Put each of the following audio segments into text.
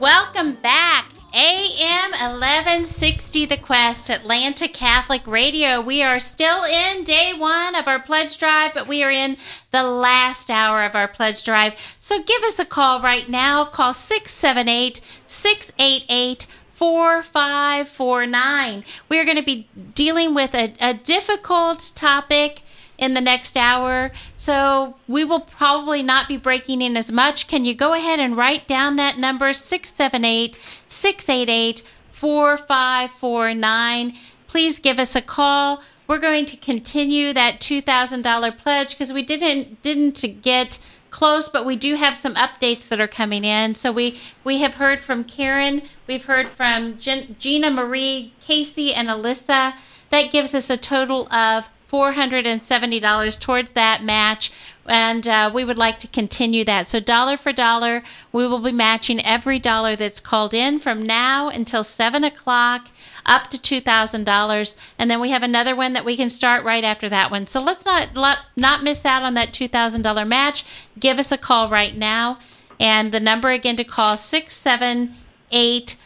Welcome back. AM 1160 The Quest, Atlanta Catholic Radio. We are still in day one of our pledge drive, but we are in the last hour of our pledge drive. So give us a call right now. Call 678 688 4549. We are going to be dealing with a, a difficult topic in the next hour. So we will probably not be breaking in as much. Can you go ahead and write down that number 678 688 4549? Please give us a call. We're going to continue that $2,000 pledge because we didn't didn't get close, but we do have some updates that are coming in. So we we have heard from Karen, we've heard from Gina Marie, Casey, and Alyssa. That gives us a total of $470 towards that match. And uh, we would like to continue that. So, dollar for dollar, we will be matching every dollar that's called in from now until 7 o'clock up to $2,000. And then we have another one that we can start right after that one. So, let's not, let, not miss out on that $2,000 match. Give us a call right now. And the number again to call 678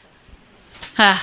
uh,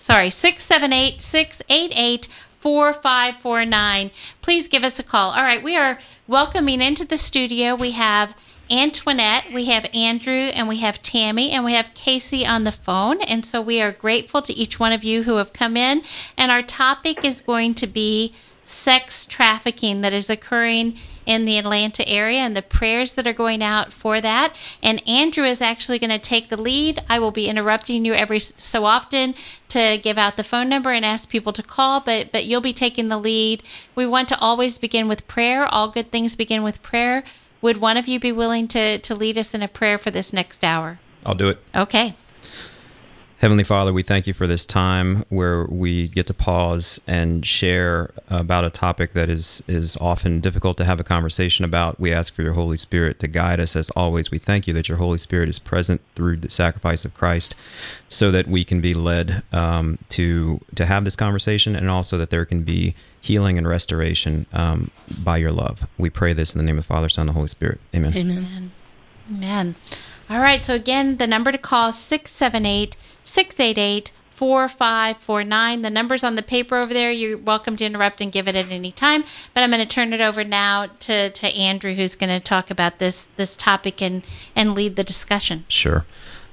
sorry, 678 688 4549. Please give us a call. All right, we are welcoming into the studio. We have Antoinette, we have Andrew, and we have Tammy, and we have Casey on the phone. And so we are grateful to each one of you who have come in. And our topic is going to be sex trafficking that is occurring in the Atlanta area and the prayers that are going out for that. And Andrew is actually going to take the lead. I will be interrupting you every so often to give out the phone number and ask people to call, but but you'll be taking the lead. We want to always begin with prayer. All good things begin with prayer. Would one of you be willing to to lead us in a prayer for this next hour? I'll do it. Okay. Heavenly Father, we thank you for this time where we get to pause and share about a topic that is, is often difficult to have a conversation about. We ask for your Holy Spirit to guide us as always. We thank you that your Holy Spirit is present through the sacrifice of Christ so that we can be led um, to, to have this conversation and also that there can be healing and restoration um, by your love. We pray this in the name of the Father, Son, and the Holy Spirit. Amen. Amen. Amen. All right. So again, the number to call 678 688 4549. The number's on the paper over there. You're welcome to interrupt and give it at any time. But I'm going to turn it over now to, to Andrew, who's going to talk about this this topic and, and lead the discussion. Sure.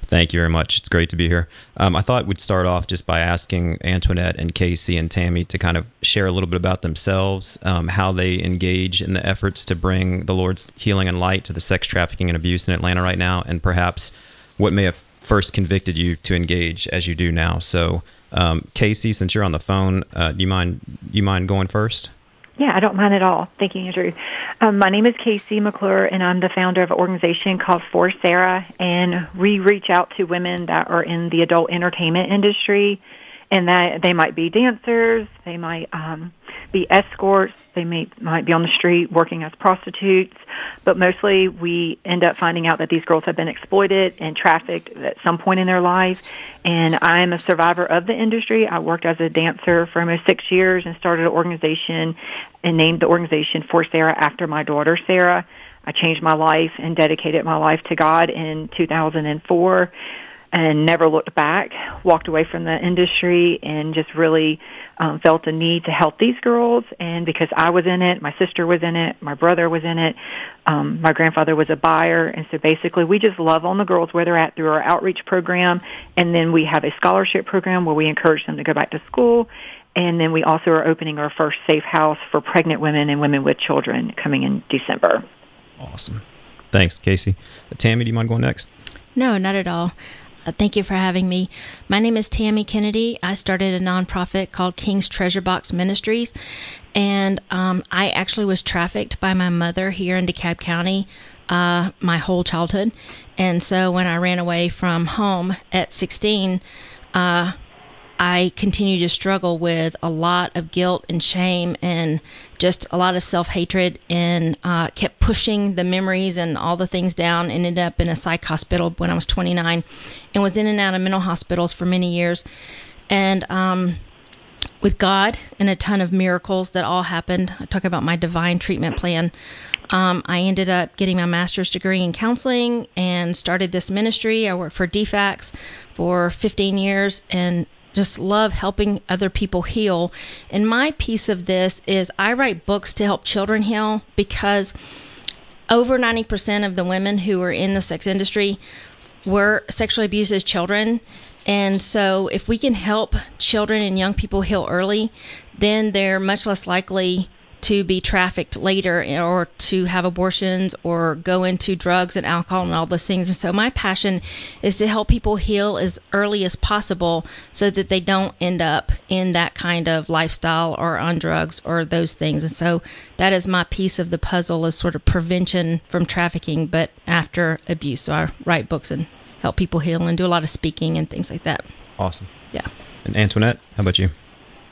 Thank you very much. It's great to be here. Um, I thought we'd start off just by asking Antoinette and Casey and Tammy to kind of share a little bit about themselves, um, how they engage in the efforts to bring the Lord's healing and light to the sex trafficking and abuse in Atlanta right now, and perhaps what may have first convicted you to engage as you do now. So, um, Casey, since you're on the phone, uh, do you mind you mind going first? Yeah, I don't mind at all. Thank you, Andrew. Um, my name is Casey McClure, and I'm the founder of an organization called For Sarah, and we reach out to women that are in the adult entertainment industry, and that they might be dancers, they might um, be escorts, they may might be on the street working as prostitutes, but mostly we end up finding out that these girls have been exploited and trafficked at some point in their life. And I'm a survivor of the industry. I worked as a dancer for almost six years and started an organization and named the organization for Sarah after my daughter Sarah. I changed my life and dedicated my life to God in 2004 and never looked back, walked away from the industry and just really um, felt a need to help these girls. And because I was in it, my sister was in it, my brother was in it, um, my grandfather was a buyer. And so basically we just love on the girls where they're at through our outreach program. And then we have a scholarship program where we encourage them to go back to school. And then we also are opening our first safe house for pregnant women and women with children coming in December. Awesome. Thanks, Casey. Uh, Tammy, do you mind going next? No, not at all. Uh, thank you for having me. My name is Tammy Kennedy. I started a nonprofit called King's Treasure Box Ministries, and um, I actually was trafficked by my mother here in DeKalb County uh, my whole childhood. And so when I ran away from home at 16, uh, I continue to struggle with a lot of guilt and shame and just a lot of self hatred and uh, kept pushing the memories and all the things down ended up in a psych hospital when I was 29 and was in and out of mental hospitals for many years. And um, with God and a ton of miracles that all happened. I talk about my divine treatment plan. Um, I ended up getting my master's degree in counseling and started this ministry. I worked for DFACS for 15 years and just love helping other people heal. And my piece of this is I write books to help children heal because over 90% of the women who are in the sex industry were sexually abused as children. And so, if we can help children and young people heal early, then they're much less likely to be trafficked later or to have abortions or go into drugs and alcohol and all those things. And so my passion is to help people heal as early as possible so that they don't end up in that kind of lifestyle or on drugs or those things. And so that is my piece of the puzzle is sort of prevention from trafficking, but after abuse. So I write books and help people heal and do a lot of speaking and things like that. Awesome. Yeah. And Antoinette, how about you?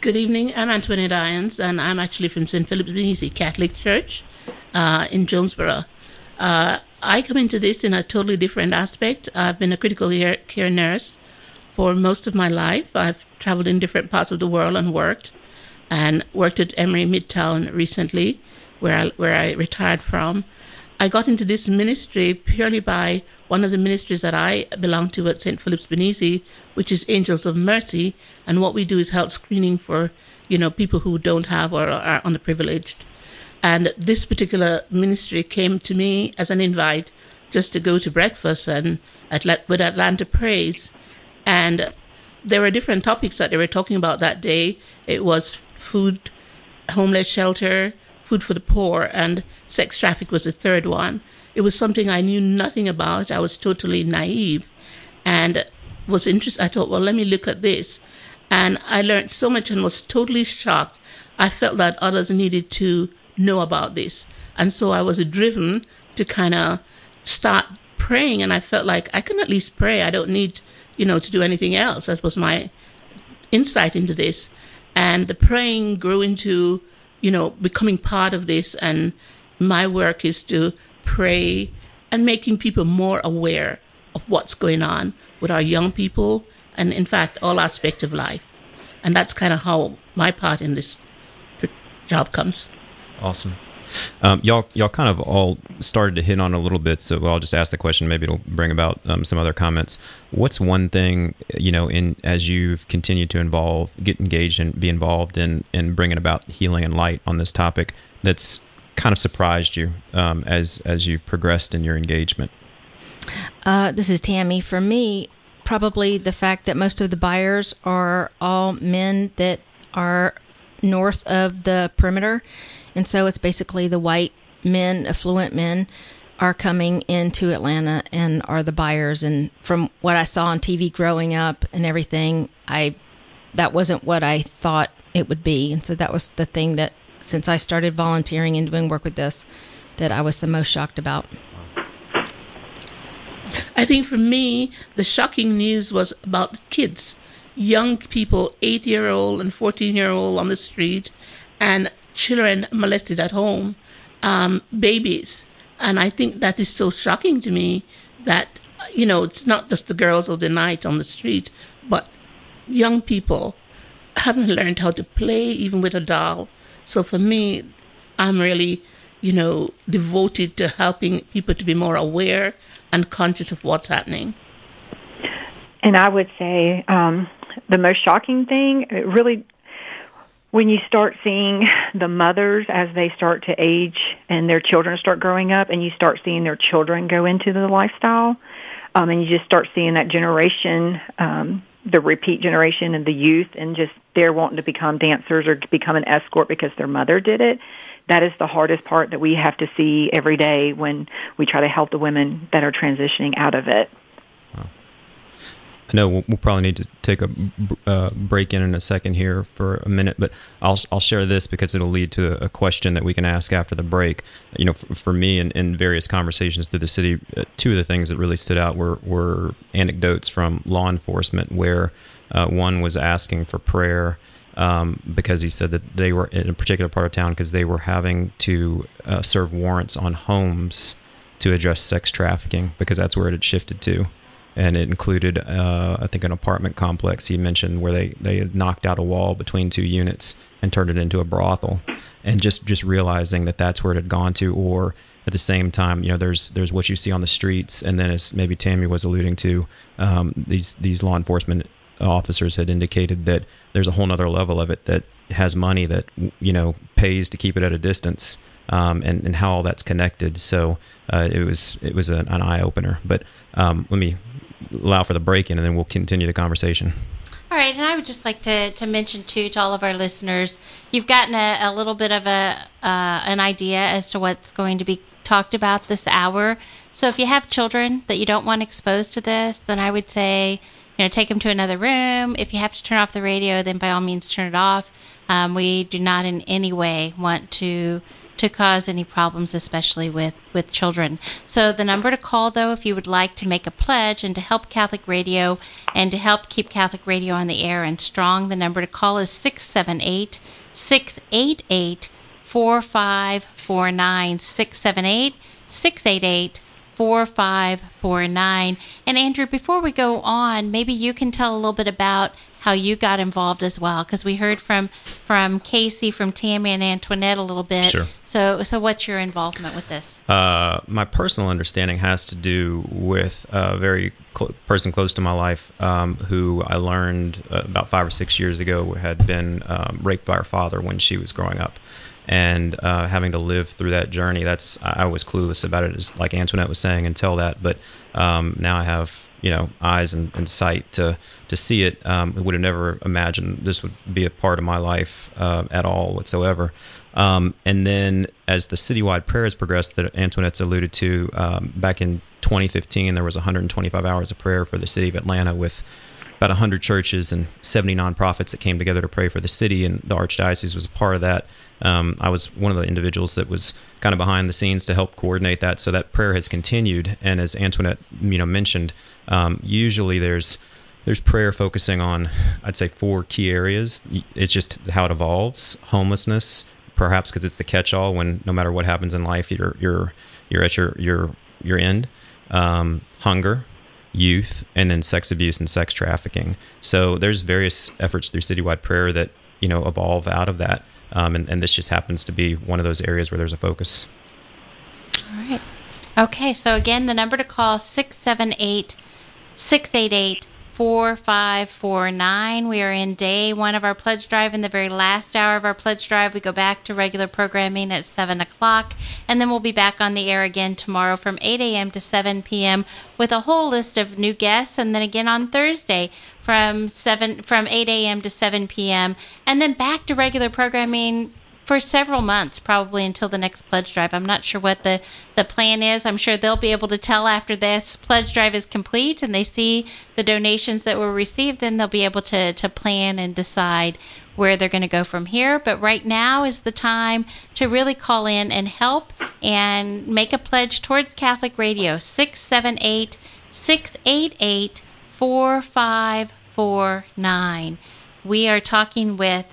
Good evening. I'm Antoinette Irons, and I'm actually from St. Philip's Benizi Catholic Church uh, in Jonesboro. Uh, I come into this in a totally different aspect. I've been a critical care nurse for most of my life. I've traveled in different parts of the world and worked, and worked at Emory Midtown recently, where I, where I retired from. I got into this ministry purely by one of the ministries that I belong to at St. Philip's Benizi, which is Angels of Mercy. And what we do is health screening for, you know, people who don't have or are underprivileged. And this particular ministry came to me as an invite just to go to breakfast and at, with Atlanta Praise. And there were different topics that they were talking about that day. It was food, homeless shelter, food for the poor, and sex traffic was the third one. It was something I knew nothing about. I was totally naive and was interested. I thought, well, let me look at this. And I learned so much and was totally shocked. I felt that others needed to know about this. And so I was driven to kind of start praying. And I felt like I can at least pray. I don't need, you know, to do anything else. That was my insight into this. And the praying grew into you know, becoming part of this. And my work is to pray and making people more aware of what's going on with our young people and, in fact, all aspects of life. And that's kind of how my part in this job comes. Awesome. Um, y'all, y'all kind of all started to hit on a little bit, so I'll just ask the question. Maybe it'll bring about um, some other comments. What's one thing you know, in as you've continued to involve, get engaged, and be involved in in bringing about healing and light on this topic that's kind of surprised you um, as as you've progressed in your engagement? Uh, this is Tammy. For me, probably the fact that most of the buyers are all men that are north of the perimeter and so it's basically the white men, affluent men, are coming into Atlanta and are the buyers. And from what I saw on TV growing up and everything, I that wasn't what I thought it would be. And so that was the thing that since I started volunteering and doing work with this, that I was the most shocked about. I think for me, the shocking news was about the kids, young people, eight year old and 14 year old on the street, and children molested at home, um, babies. And I think that is so shocking to me that, you know, it's not just the girls of the night on the street, but young people haven't learned how to play even with a doll. So for me, I'm really, you know, devoted to helping people to be more aware and conscious of what's happening. And I would say um, the most shocking thing, it really when you start seeing the mothers as they start to age and their children start growing up and you start seeing their children go into the lifestyle um, and you just start seeing that generation um, the repeat generation and the youth and just they're wanting to become dancers or become an escort because their mother did it that is the hardest part that we have to see every day when we try to help the women that are transitioning out of it I know we'll, we'll probably need to take a uh, break in in a second here for a minute, but I'll I'll share this because it'll lead to a question that we can ask after the break. You know, for, for me in, in various conversations through the city, uh, two of the things that really stood out were were anecdotes from law enforcement where uh, one was asking for prayer. Um, because he said that they were in a particular part of town because they were having to uh, serve warrants on homes to address sex trafficking because that's where it had shifted to and it included, uh, I think, an apartment complex. He mentioned where they they had knocked out a wall between two units and turned it into a brothel, and just just realizing that that's where it had gone to, or at the same time, you know, there's there's what you see on the streets, and then as maybe Tammy was alluding to, um, these these law enforcement officers had indicated that there's a whole nother level of it that has money that you know pays to keep it at a distance um, and, and how all that's connected. So uh, it was it was an, an eye opener. But um, let me allow for the break in, and then we'll continue the conversation. All right, and I would just like to, to mention too to all of our listeners, you've gotten a, a little bit of a uh, an idea as to what's going to be talked about this hour. So if you have children that you don't want exposed to this, then I would say you know take them to another room. If you have to turn off the radio, then by all means turn it off. Um, we do not in any way want to to cause any problems, especially with, with children. So, the number to call, though, if you would like to make a pledge and to help Catholic Radio and to help keep Catholic Radio on the air and strong, the number to call is 678 688 4549. 678 688 4549. And Andrew, before we go on, maybe you can tell a little bit about how you got involved as well because we heard from from Casey, from Tammy and Antoinette a little bit. Sure. So so what's your involvement with this? Uh, my personal understanding has to do with a very cl- person close to my life um, who I learned uh, about five or six years ago had been um, raped by her father when she was growing up and uh, having to live through that journey. That's I was clueless about it, as like Antoinette was saying until that. But um, now I have you know eyes and, and sight to to see it. Um, I would have never imagined this would be a part of my life uh, at all whatsoever. Um, and then as the citywide prayers progressed, that Antoinette's alluded to um, back in 2015, there was 125 hours of prayer for the city of Atlanta with about 100 churches and 70 nonprofits that came together to pray for the city, and the Archdiocese was a part of that. Um, I was one of the individuals that was kind of behind the scenes to help coordinate that. So that prayer has continued, and as Antoinette, you know, mentioned, um, usually there's there's prayer focusing on, I'd say, four key areas. It's just how it evolves: homelessness, perhaps because it's the catch-all. When no matter what happens in life, you're you're you're at your your your end. Um, hunger, youth, and then sex abuse and sex trafficking. So there's various efforts through citywide prayer that you know evolve out of that, um, and, and this just happens to be one of those areas where there's a focus. All right. Okay, so again, the number to call 678 688 4549. We are in day one of our pledge drive. In the very last hour of our pledge drive, we go back to regular programming at 7 o'clock, and then we'll be back on the air again tomorrow from 8 a.m. to 7 p.m. with a whole list of new guests, and then again on Thursday from 7 from 8 a.m. to 7 p.m. and then back to regular programming for several months, probably until the next pledge drive. I'm not sure what the, the plan is. I'm sure they'll be able to tell after this pledge drive is complete and they see the donations that were received, then they'll be able to, to plan and decide where they're going to go from here. But right now is the time to really call in and help and make a pledge towards Catholic Radio 678 688 4549. We are talking with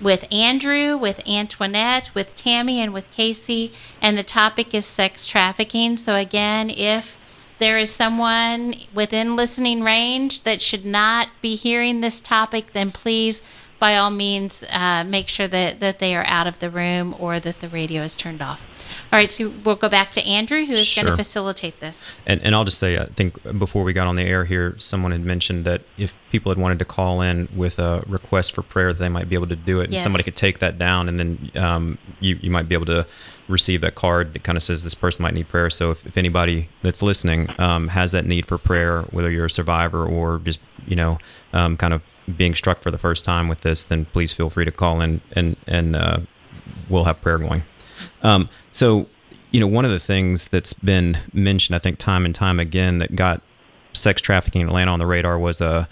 with Andrew, with Antoinette, with Tammy, and with Casey, and the topic is sex trafficking. So, again, if there is someone within listening range that should not be hearing this topic, then please, by all means, uh, make sure that, that they are out of the room or that the radio is turned off. All right, so we'll go back to Andrew, who is Sure. going to facilitate this. And, and I'll just say, I think before we got on the air here, someone had mentioned that if people had wanted to call in with a request for prayer, they might be able to do it. And somebody could take that down, and then um, you, you might be able to receive that card that kind of says this person might need prayer. So if, if anybody that's listening um, has that need for prayer, whether you're a survivor or just, you know, um, kind of being struck for the first time with this, then please feel free to call in and, and uh, we'll have prayer going. Um, so, you know, one of the things that's been mentioned, I think, time and time again, that got sex trafficking in Atlanta on the radar was a,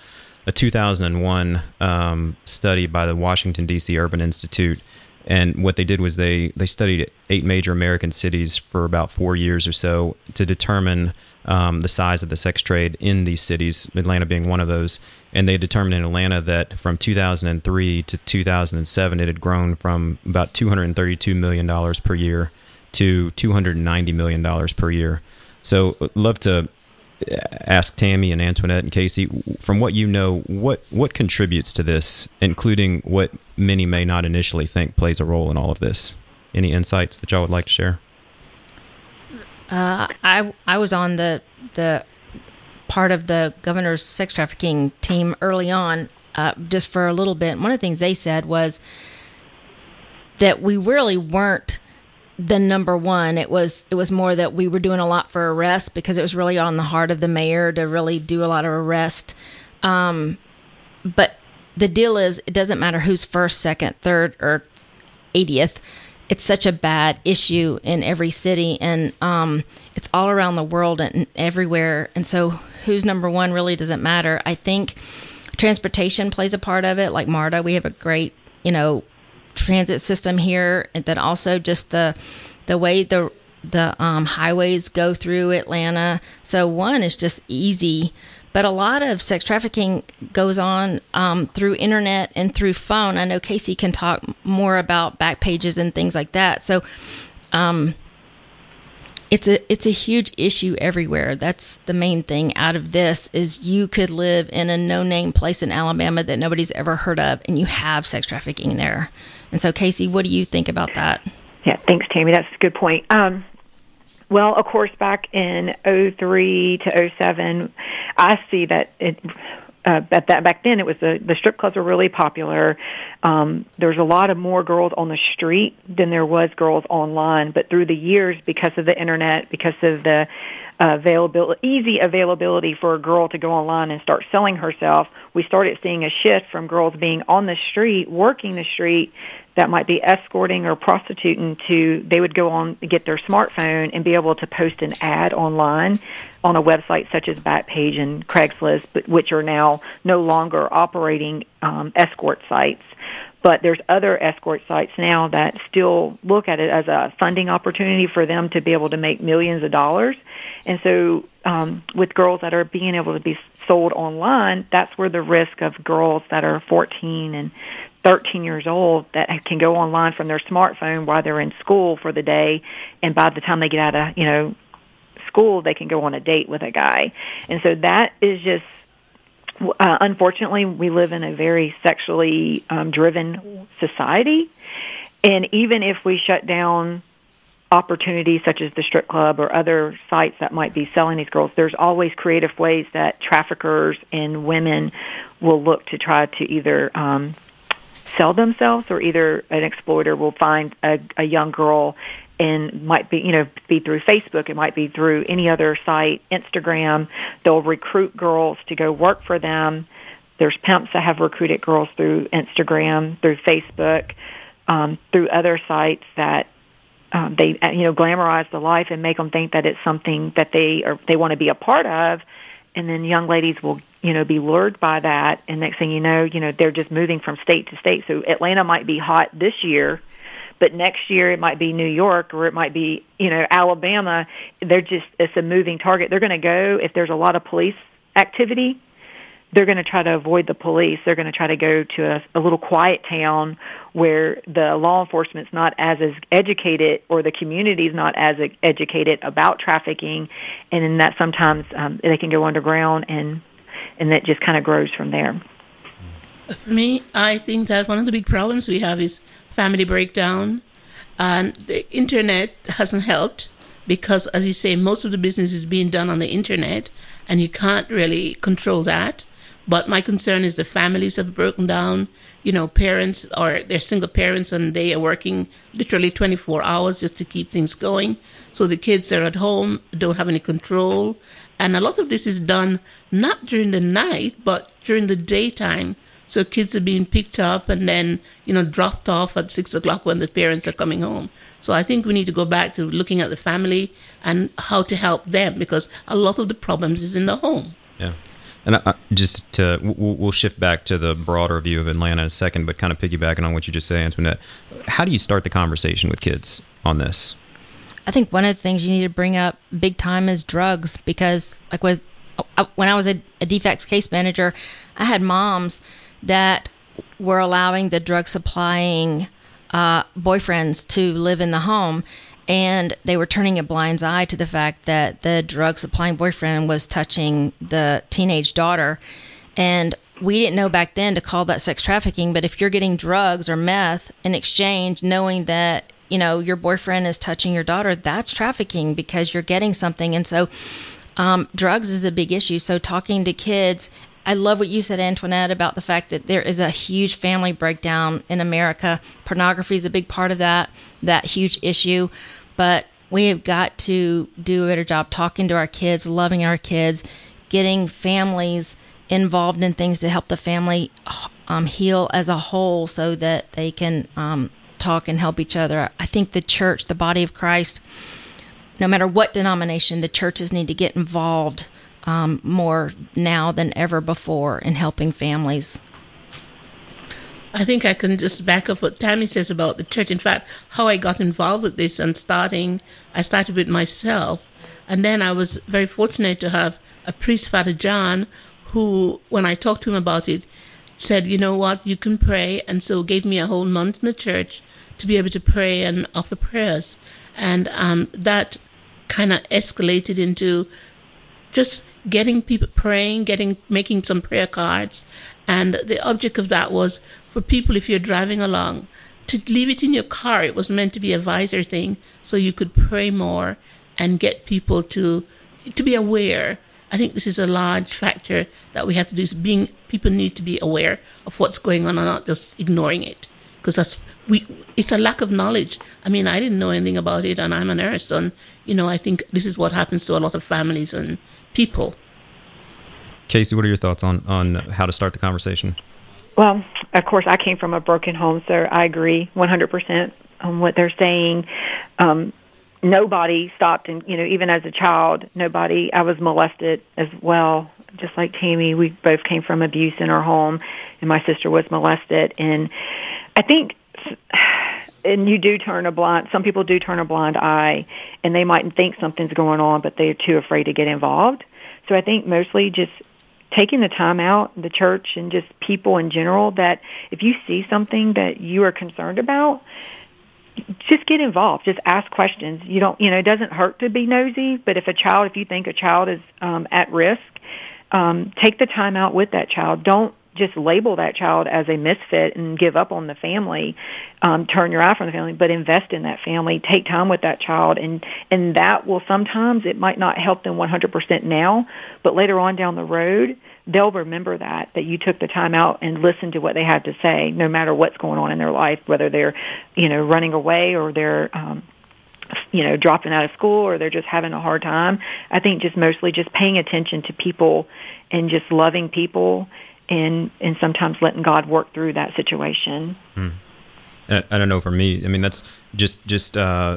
a 2001 um, study by the Washington D.C. Urban Institute, and what they did was they they studied eight major American cities for about four years or so to determine um, the size of the sex trade in these cities, Atlanta being one of those. And they determined in Atlanta that from 2003 to 2007, it had grown from about 232 million dollars per year to 290 million dollars per year. So, love to ask Tammy and Antoinette and Casey, from what you know, what what contributes to this, including what many may not initially think plays a role in all of this. Any insights that y'all would like to share? Uh, I I was on the the part of the governor's sex trafficking team early on, uh, just for a little bit. One of the things they said was that we really weren't the number one. It was it was more that we were doing a lot for arrest because it was really on the heart of the mayor to really do a lot of arrest. Um, but the deal is, it doesn't matter who's first, second, third, or 80th it's such a bad issue in every city and um, it's all around the world and everywhere and so who's number one really doesn't matter. I think transportation plays a part of it like marta we have a great you know transit system here and then also just the the way the the um, highways go through atlanta. So one is just easy but a lot of sex trafficking goes on um, through internet and through phone. I know Casey can talk more about back pages and things like that. So, um, it's a it's a huge issue everywhere. That's the main thing out of this is you could live in a no name place in Alabama that nobody's ever heard of, and you have sex trafficking there. And so, Casey, what do you think about that? Yeah, thanks, Tammy. That's a good point. Um, well, of course, back in 03 to 07, I see that it, uh, at that back then it was the the strip clubs were really popular. Um, there was a lot of more girls on the street than there was girls online. But through the years, because of the internet, because of the uh, availability, easy availability for a girl to go online and start selling herself, we started seeing a shift from girls being on the street, working the street, that might be escorting or prostituting to they would go on get their smartphone and be able to post an ad online on a website such as Backpage and Craigslist, but which are now no longer operating um, escort sites. But there's other escort sites now that still look at it as a funding opportunity for them to be able to make millions of dollars. And so, um, with girls that are being able to be sold online, that's where the risk of girls that are 14 and 13 years old that can go online from their smartphone while they're in school for the day and by the time they get out of you know school they can go on a date with a guy. And so that is just uh, unfortunately we live in a very sexually um, driven society. And even if we shut down opportunities such as the strip club or other sites that might be selling these girls, there's always creative ways that traffickers and women will look to try to either um, sell themselves or either an exploiter will find a, a young girl and might be you know be through Facebook, it might be through any other site, Instagram. They'll recruit girls to go work for them. There's pimps that have recruited girls through Instagram, through Facebook, um, through other sites that um, they you know glamorize the life and make them think that it's something that they or they want to be a part of, and then young ladies will you know, be lured by that. And next thing you know, you know, they're just moving from state to state. So Atlanta might be hot this year, but next year it might be New York or it might be, you know, Alabama. They're just, it's a moving target. They're going to go if there's a lot of police activity they're going to try to avoid the police. They're going to try to go to a, a little quiet town where the law enforcement's not as, as educated or the community's not as educated about trafficking, and then that sometimes um, they can go underground and and that just kind of grows from there. For me, I think that one of the big problems we have is family breakdown, and the internet hasn't helped because, as you say, most of the business is being done on the internet, and you can't really control that. But my concern is the families have broken down. You know, parents or they're single parents and they are working literally 24 hours just to keep things going. So the kids are at home, don't have any control. And a lot of this is done not during the night, but during the daytime. So kids are being picked up and then, you know, dropped off at six o'clock when the parents are coming home. So I think we need to go back to looking at the family and how to help them because a lot of the problems is in the home. Yeah. And I, just to, we'll shift back to the broader view of Atlanta in a second, but kind of piggybacking on what you just said, Antoinette, how do you start the conversation with kids on this? I think one of the things you need to bring up big time is drugs because, like, with uh, when I was a, a DFACS case manager, I had moms that were allowing the drug supplying uh, boyfriends to live in the home. And they were turning a blind eye to the fact that the drug supplying boyfriend was touching the teenage daughter. And we didn't know back then to call that sex trafficking, but if you're getting drugs or meth in exchange, knowing that you know your boyfriend is touching your daughter, that's trafficking because you're getting something. And so, um, drugs is a big issue. So talking to kids. I love what you said, Antoinette, about the fact that there is a huge family breakdown in America. Pornography is a big part of that, that huge issue. But we have got to do a better job talking to our kids, loving our kids, getting families involved in things to help the family um, heal as a whole so that they can um, talk and help each other. I think the church, the body of Christ, no matter what denomination, the churches need to get involved um, more now than ever before in helping families. I think I can just back up what Tammy says about the church. In fact, how I got involved with this and starting, I started with myself. And then I was very fortunate to have a priest, Father John, who, when I talked to him about it, said, you know what, you can pray. And so gave me a whole month in the church to be able to pray and offer prayers. And um, that kind of escalated into just getting people praying, getting making some prayer cards. And the object of that was for people, if you're driving along, to leave it in your car. It was meant to be a visor thing so you could pray more and get people to to be aware I think this is a large factor that we have to do is being people need to be aware of what's going on and not just ignoring it because that's we it's a lack of knowledge. I mean, I didn't know anything about it and I'm a nurse and you know, I think this is what happens to a lot of families and people. Casey, what are your thoughts on on how to start the conversation? Well, of course, I came from a broken home, so I agree 100% on what they're saying. Um, nobody stopped and you know even as a child nobody i was molested as well just like tammy we both came from abuse in our home and my sister was molested and i think and you do turn a blind some people do turn a blind eye and they mightn't think something's going on but they're too afraid to get involved so i think mostly just taking the time out the church and just people in general that if you see something that you are concerned about just get involved. Just ask questions. You don't, you know, it doesn't hurt to be nosy, but if a child, if you think a child is um, at risk, um, take the time out with that child. Don't just label that child as a misfit and give up on the family, um, turn your eye from the family, but invest in that family. Take time with that child, and and that will sometimes it might not help them 100% now, but later on down the road, they'll remember that that you took the time out and listened to what they had to say, no matter what's going on in their life, whether they're you know running away or they're um, you know dropping out of school or they're just having a hard time. I think just mostly just paying attention to people and just loving people and and sometimes letting God work through that situation. Hmm. I don't know. For me, I mean, that's just just uh,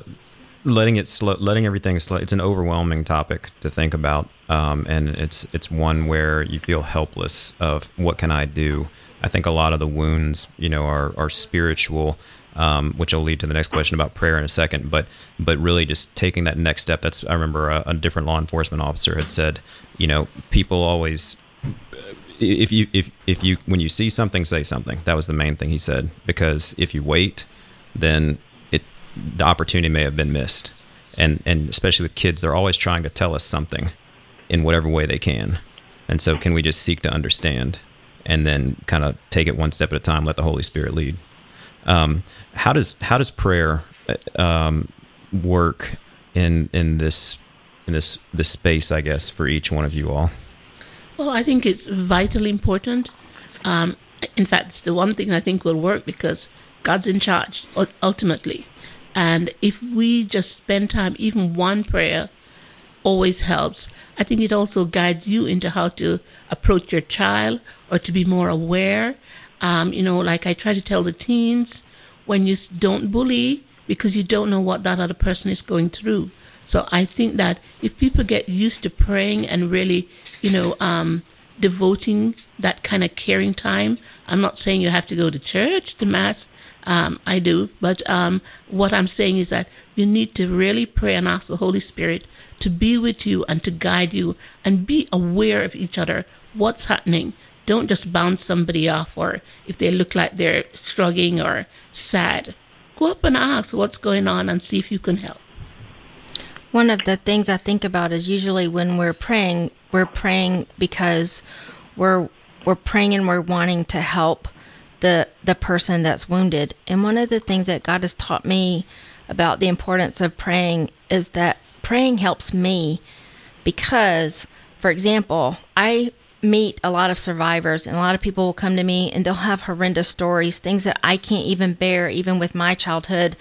letting it slow, letting everything slow. It's an overwhelming topic to think about, um, and it's it's one where you feel helpless. Of what can I do? I think a lot of the wounds, you know, are are spiritual. Um, which will lead to the next question about prayer in a second. But but really, just taking that next step. That's I remember a, a different law enforcement officer had said, you know, people always if you if if you when you see something, say something. That was the main thing he said. Because if you wait, then it the opportunity may have been missed. And and especially with kids, they're always trying to tell us something in whatever way they can. And so, can we just seek to understand and then kind of take it one step at a time, let the Holy Spirit lead? Um, how does how does prayer um, work in in this in this this space? I guess for each one of you all. Well, I think it's vitally important. Um, in fact, it's the one thing I think will work because God's in charge ultimately. And if we just spend time, even one prayer always helps. I think it also guides you into how to approach your child or to be more aware. Um, you know, like I try to tell the teens when you don't bully because you don't know what that other person is going through. So I think that if people get used to praying and really, you know, um, devoting that kind of caring time, I'm not saying you have to go to church, to mass. Um, I do, but um, what I'm saying is that you need to really pray and ask the Holy Spirit to be with you and to guide you and be aware of each other. What's happening? Don't just bounce somebody off, or if they look like they're struggling or sad, go up and ask what's going on and see if you can help. One of the things I think about is usually when we're praying, we're praying because we're we're praying and we're wanting to help the the person that's wounded. And one of the things that God has taught me about the importance of praying is that praying helps me because for example, I meet a lot of survivors and a lot of people will come to me and they'll have horrendous stories, things that I can't even bear even with my childhood.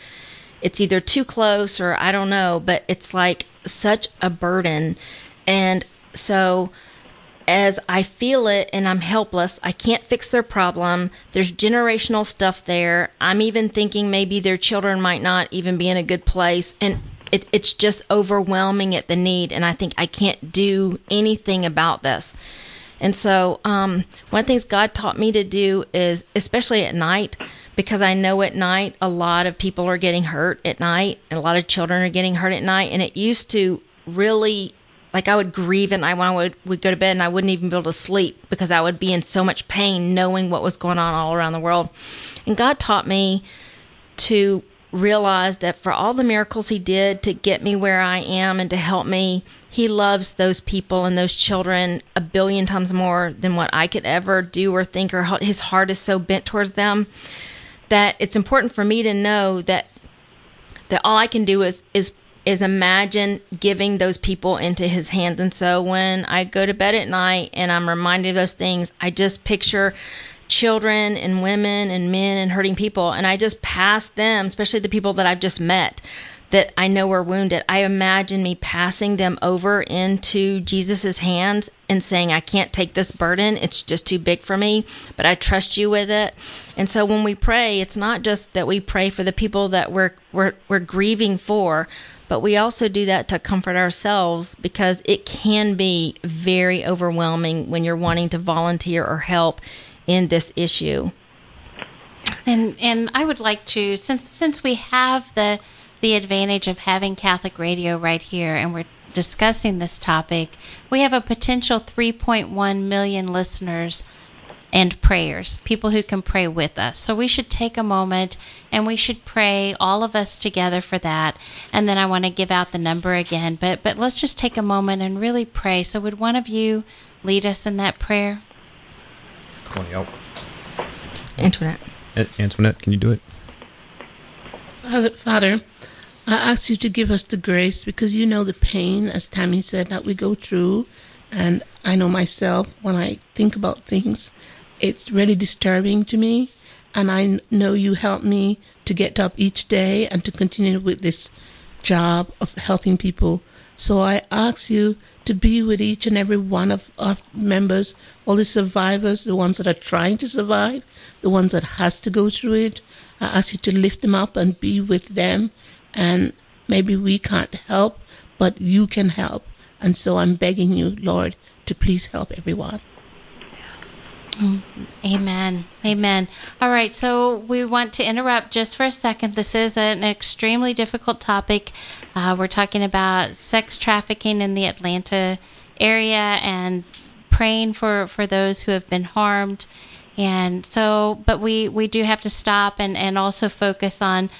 It's either too close or I don't know, but it's like such a burden. And so as I feel it and I'm helpless, I can't fix their problem. There's generational stuff there. I'm even thinking maybe their children might not even be in a good place. And it, it's just overwhelming at the need. And I think I can't do anything about this. And so, um, one of the things God taught me to do is, especially at night, because I know at night a lot of people are getting hurt at night, and a lot of children are getting hurt at night. And it used to really, like, I would grieve and when I would, would go to bed, and I wouldn't even be able to sleep because I would be in so much pain knowing what was going on all around the world. And God taught me to realize that for all the miracles He did to get me where I am and to help me, he loves those people and those children a billion times more than what I could ever do or think, or his heart is so bent towards them that it's important for me to know that that all I can do is is is imagine giving those people into his hands. And so when I go to bed at night and I'm reminded of those things, I just picture children and women and men and hurting people and I just pass them, especially the people that I've just met that I know are wounded, I imagine me passing them over into Jesus's hands and saying, I can't take this burden. It's just too big for me, but I trust you with it. And so when we pray, it's not just that we pray for the people that we're, we're, we're grieving for, but we also do that to comfort ourselves because it can be very overwhelming when you're wanting to volunteer or help in this issue. And and I would like to since since we have the the advantage of having Catholic radio right here and we're discussing this topic, we have a potential 3.1 million listeners and prayers, people who can pray with us. So we should take a moment and we should pray all of us together for that. And then I want to give out the number again, but but let's just take a moment and really pray. So would one of you lead us in that prayer? Antoinette. Antoinette, can you do it? Father, Father, I ask you to give us the grace because you know the pain, as Tammy said, that we go through. And I know myself, when I think about things, it's really disturbing to me. And I know you help me to get up each day and to continue with this job of helping people. So I ask you to be with each and every one of our members, all the survivors, the ones that are trying to survive, the ones that has to go through it. I ask you to lift them up and be with them and maybe we can't help, but you can help. And so I'm begging you, Lord, to please help everyone. Amen. Amen. All right. So we want to interrupt just for a second. This is an extremely difficult topic. Uh, we're talking about sex trafficking in the Atlanta area and praying for, for those who have been harmed. And so, but we, we do have to stop and, and also focus on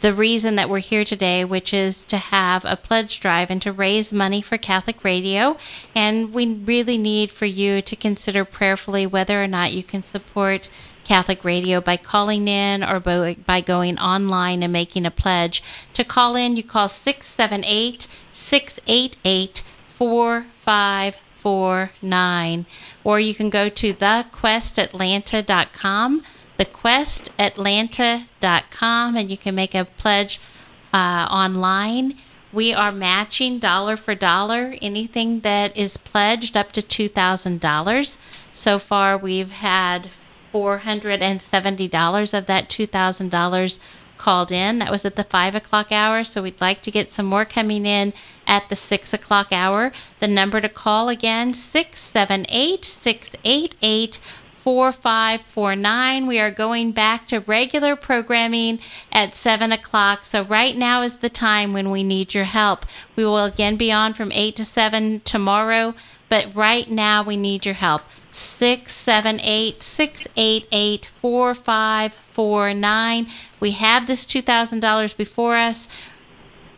the reason that we're here today, which is to have a pledge drive and to raise money for Catholic Radio. And we really need for you to consider prayerfully whether or not you can support Catholic Radio by calling in or by going online and making a pledge. To call in, you call 678 688 4549, or you can go to thequestatlanta.com thequestatlanta.com and you can make a pledge uh, online. We are matching dollar for dollar anything that is pledged up to $2,000. So far, we've had $470 of that $2,000 called in. That was at the five o'clock hour. So we'd like to get some more coming in at the six o'clock hour. The number to call again, 678 688 4549. We are going back to regular programming at 7 o'clock. So, right now is the time when we need your help. We will again be on from 8 to 7 tomorrow, but right now we need your help. 678 688 4549. We have this $2,000 before us.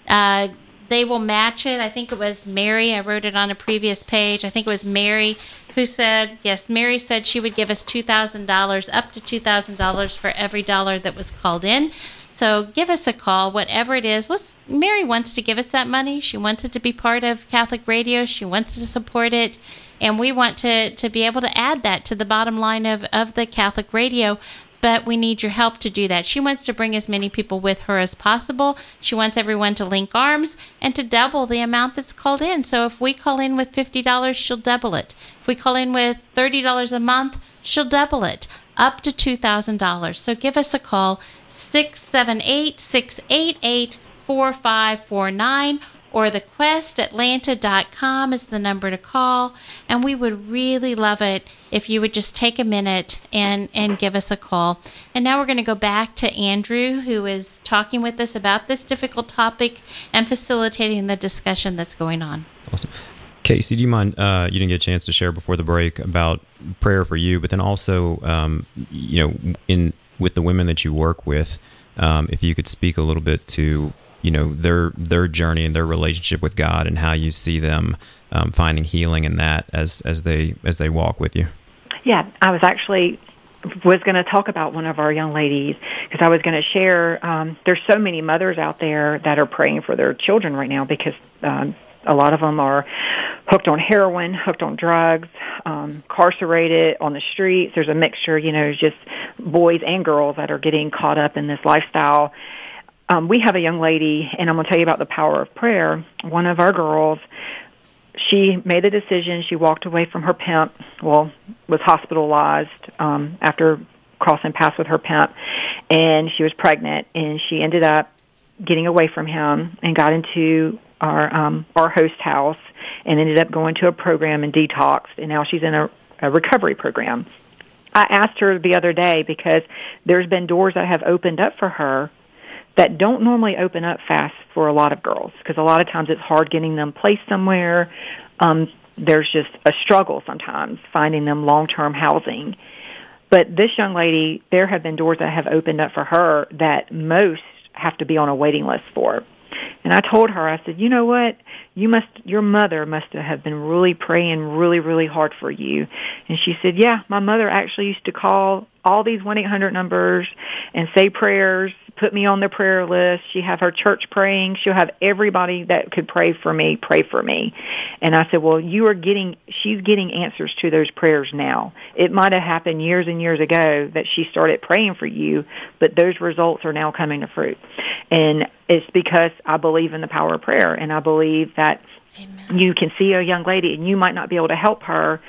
Uh, they will match it. I think it was Mary. I wrote it on a previous page. I think it was Mary who said, yes, Mary said she would give us $2,000, up to $2,000 for every dollar that was called in. So give us a call, whatever it is. Let's. Mary wants to give us that money. She wants it to be part of Catholic Radio. She wants to support it, and we want to to be able to add that to the bottom line of of the Catholic Radio but we need your help to do that. She wants to bring as many people with her as possible. She wants everyone to link arms and to double the amount that's called in. So if we call in with $50, she'll double it. If we call in with $30 a month, she'll double it up to $2,000. So give us a call 678 688 4549 or thequestatlanta.com is the number to call. And we would really love it if you would just take a minute and, and give us a call. And now we're going to go back to Andrew, who is talking with us about this difficult topic and facilitating the discussion that's going on. Awesome. Casey, do you mind? Uh, you didn't get a chance to share before the break about prayer for you, but then also, um, you know, in with the women that you work with, um, if you could speak a little bit to you know their their journey and their relationship with God and how you see them um, finding healing in that as as they as they walk with you. Yeah, I was actually was going to talk about one of our young ladies because I was going to share. Um, there's so many mothers out there that are praying for their children right now because um, a lot of them are hooked on heroin, hooked on drugs, um, incarcerated on the streets. There's a mixture, you know, just boys and girls that are getting caught up in this lifestyle um, we have a young lady, and I'm going to tell you about the power of prayer. One of our girls, she made a decision. She walked away from her pimp. Well, was hospitalized um, after crossing paths with her pimp, and she was pregnant. And she ended up getting away from him and got into our um, our host house and ended up going to a program and detoxed. And now she's in a, a recovery program. I asked her the other day because there's been doors that have opened up for her that don't normally open up fast for a lot of girls because a lot of times it's hard getting them placed somewhere. Um, there's just a struggle sometimes finding them long-term housing. But this young lady, there have been doors that have opened up for her that most have to be on a waiting list for. And I told her, I said, you know what? You must, your mother must have been really praying really, really hard for you. And she said, yeah, my mother actually used to call all these 1-800 numbers and say prayers put me on the prayer list. She have her church praying. She'll have everybody that could pray for me pray for me. And I said, well, you are getting, she's getting answers to those prayers now. It might have happened years and years ago that she started praying for you, but those results are now coming to fruit. And it's because I believe in the power of prayer and I believe that Amen. you can see a young lady and you might not be able to help her,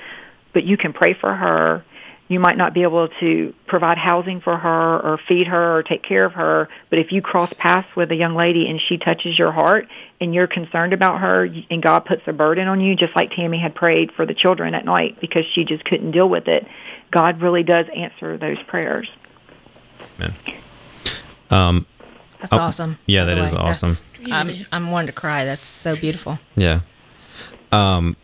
but you can pray for her you might not be able to provide housing for her or feed her or take care of her, but if you cross paths with a young lady and she touches your heart and you're concerned about her and God puts a burden on you, just like Tammy had prayed for the children at night because she just couldn't deal with it, God really does answer those prayers. Amen. Um, That's oh, awesome. Yeah, that is awesome. I'm, I'm wanting to cry. That's so beautiful. Yeah. Um,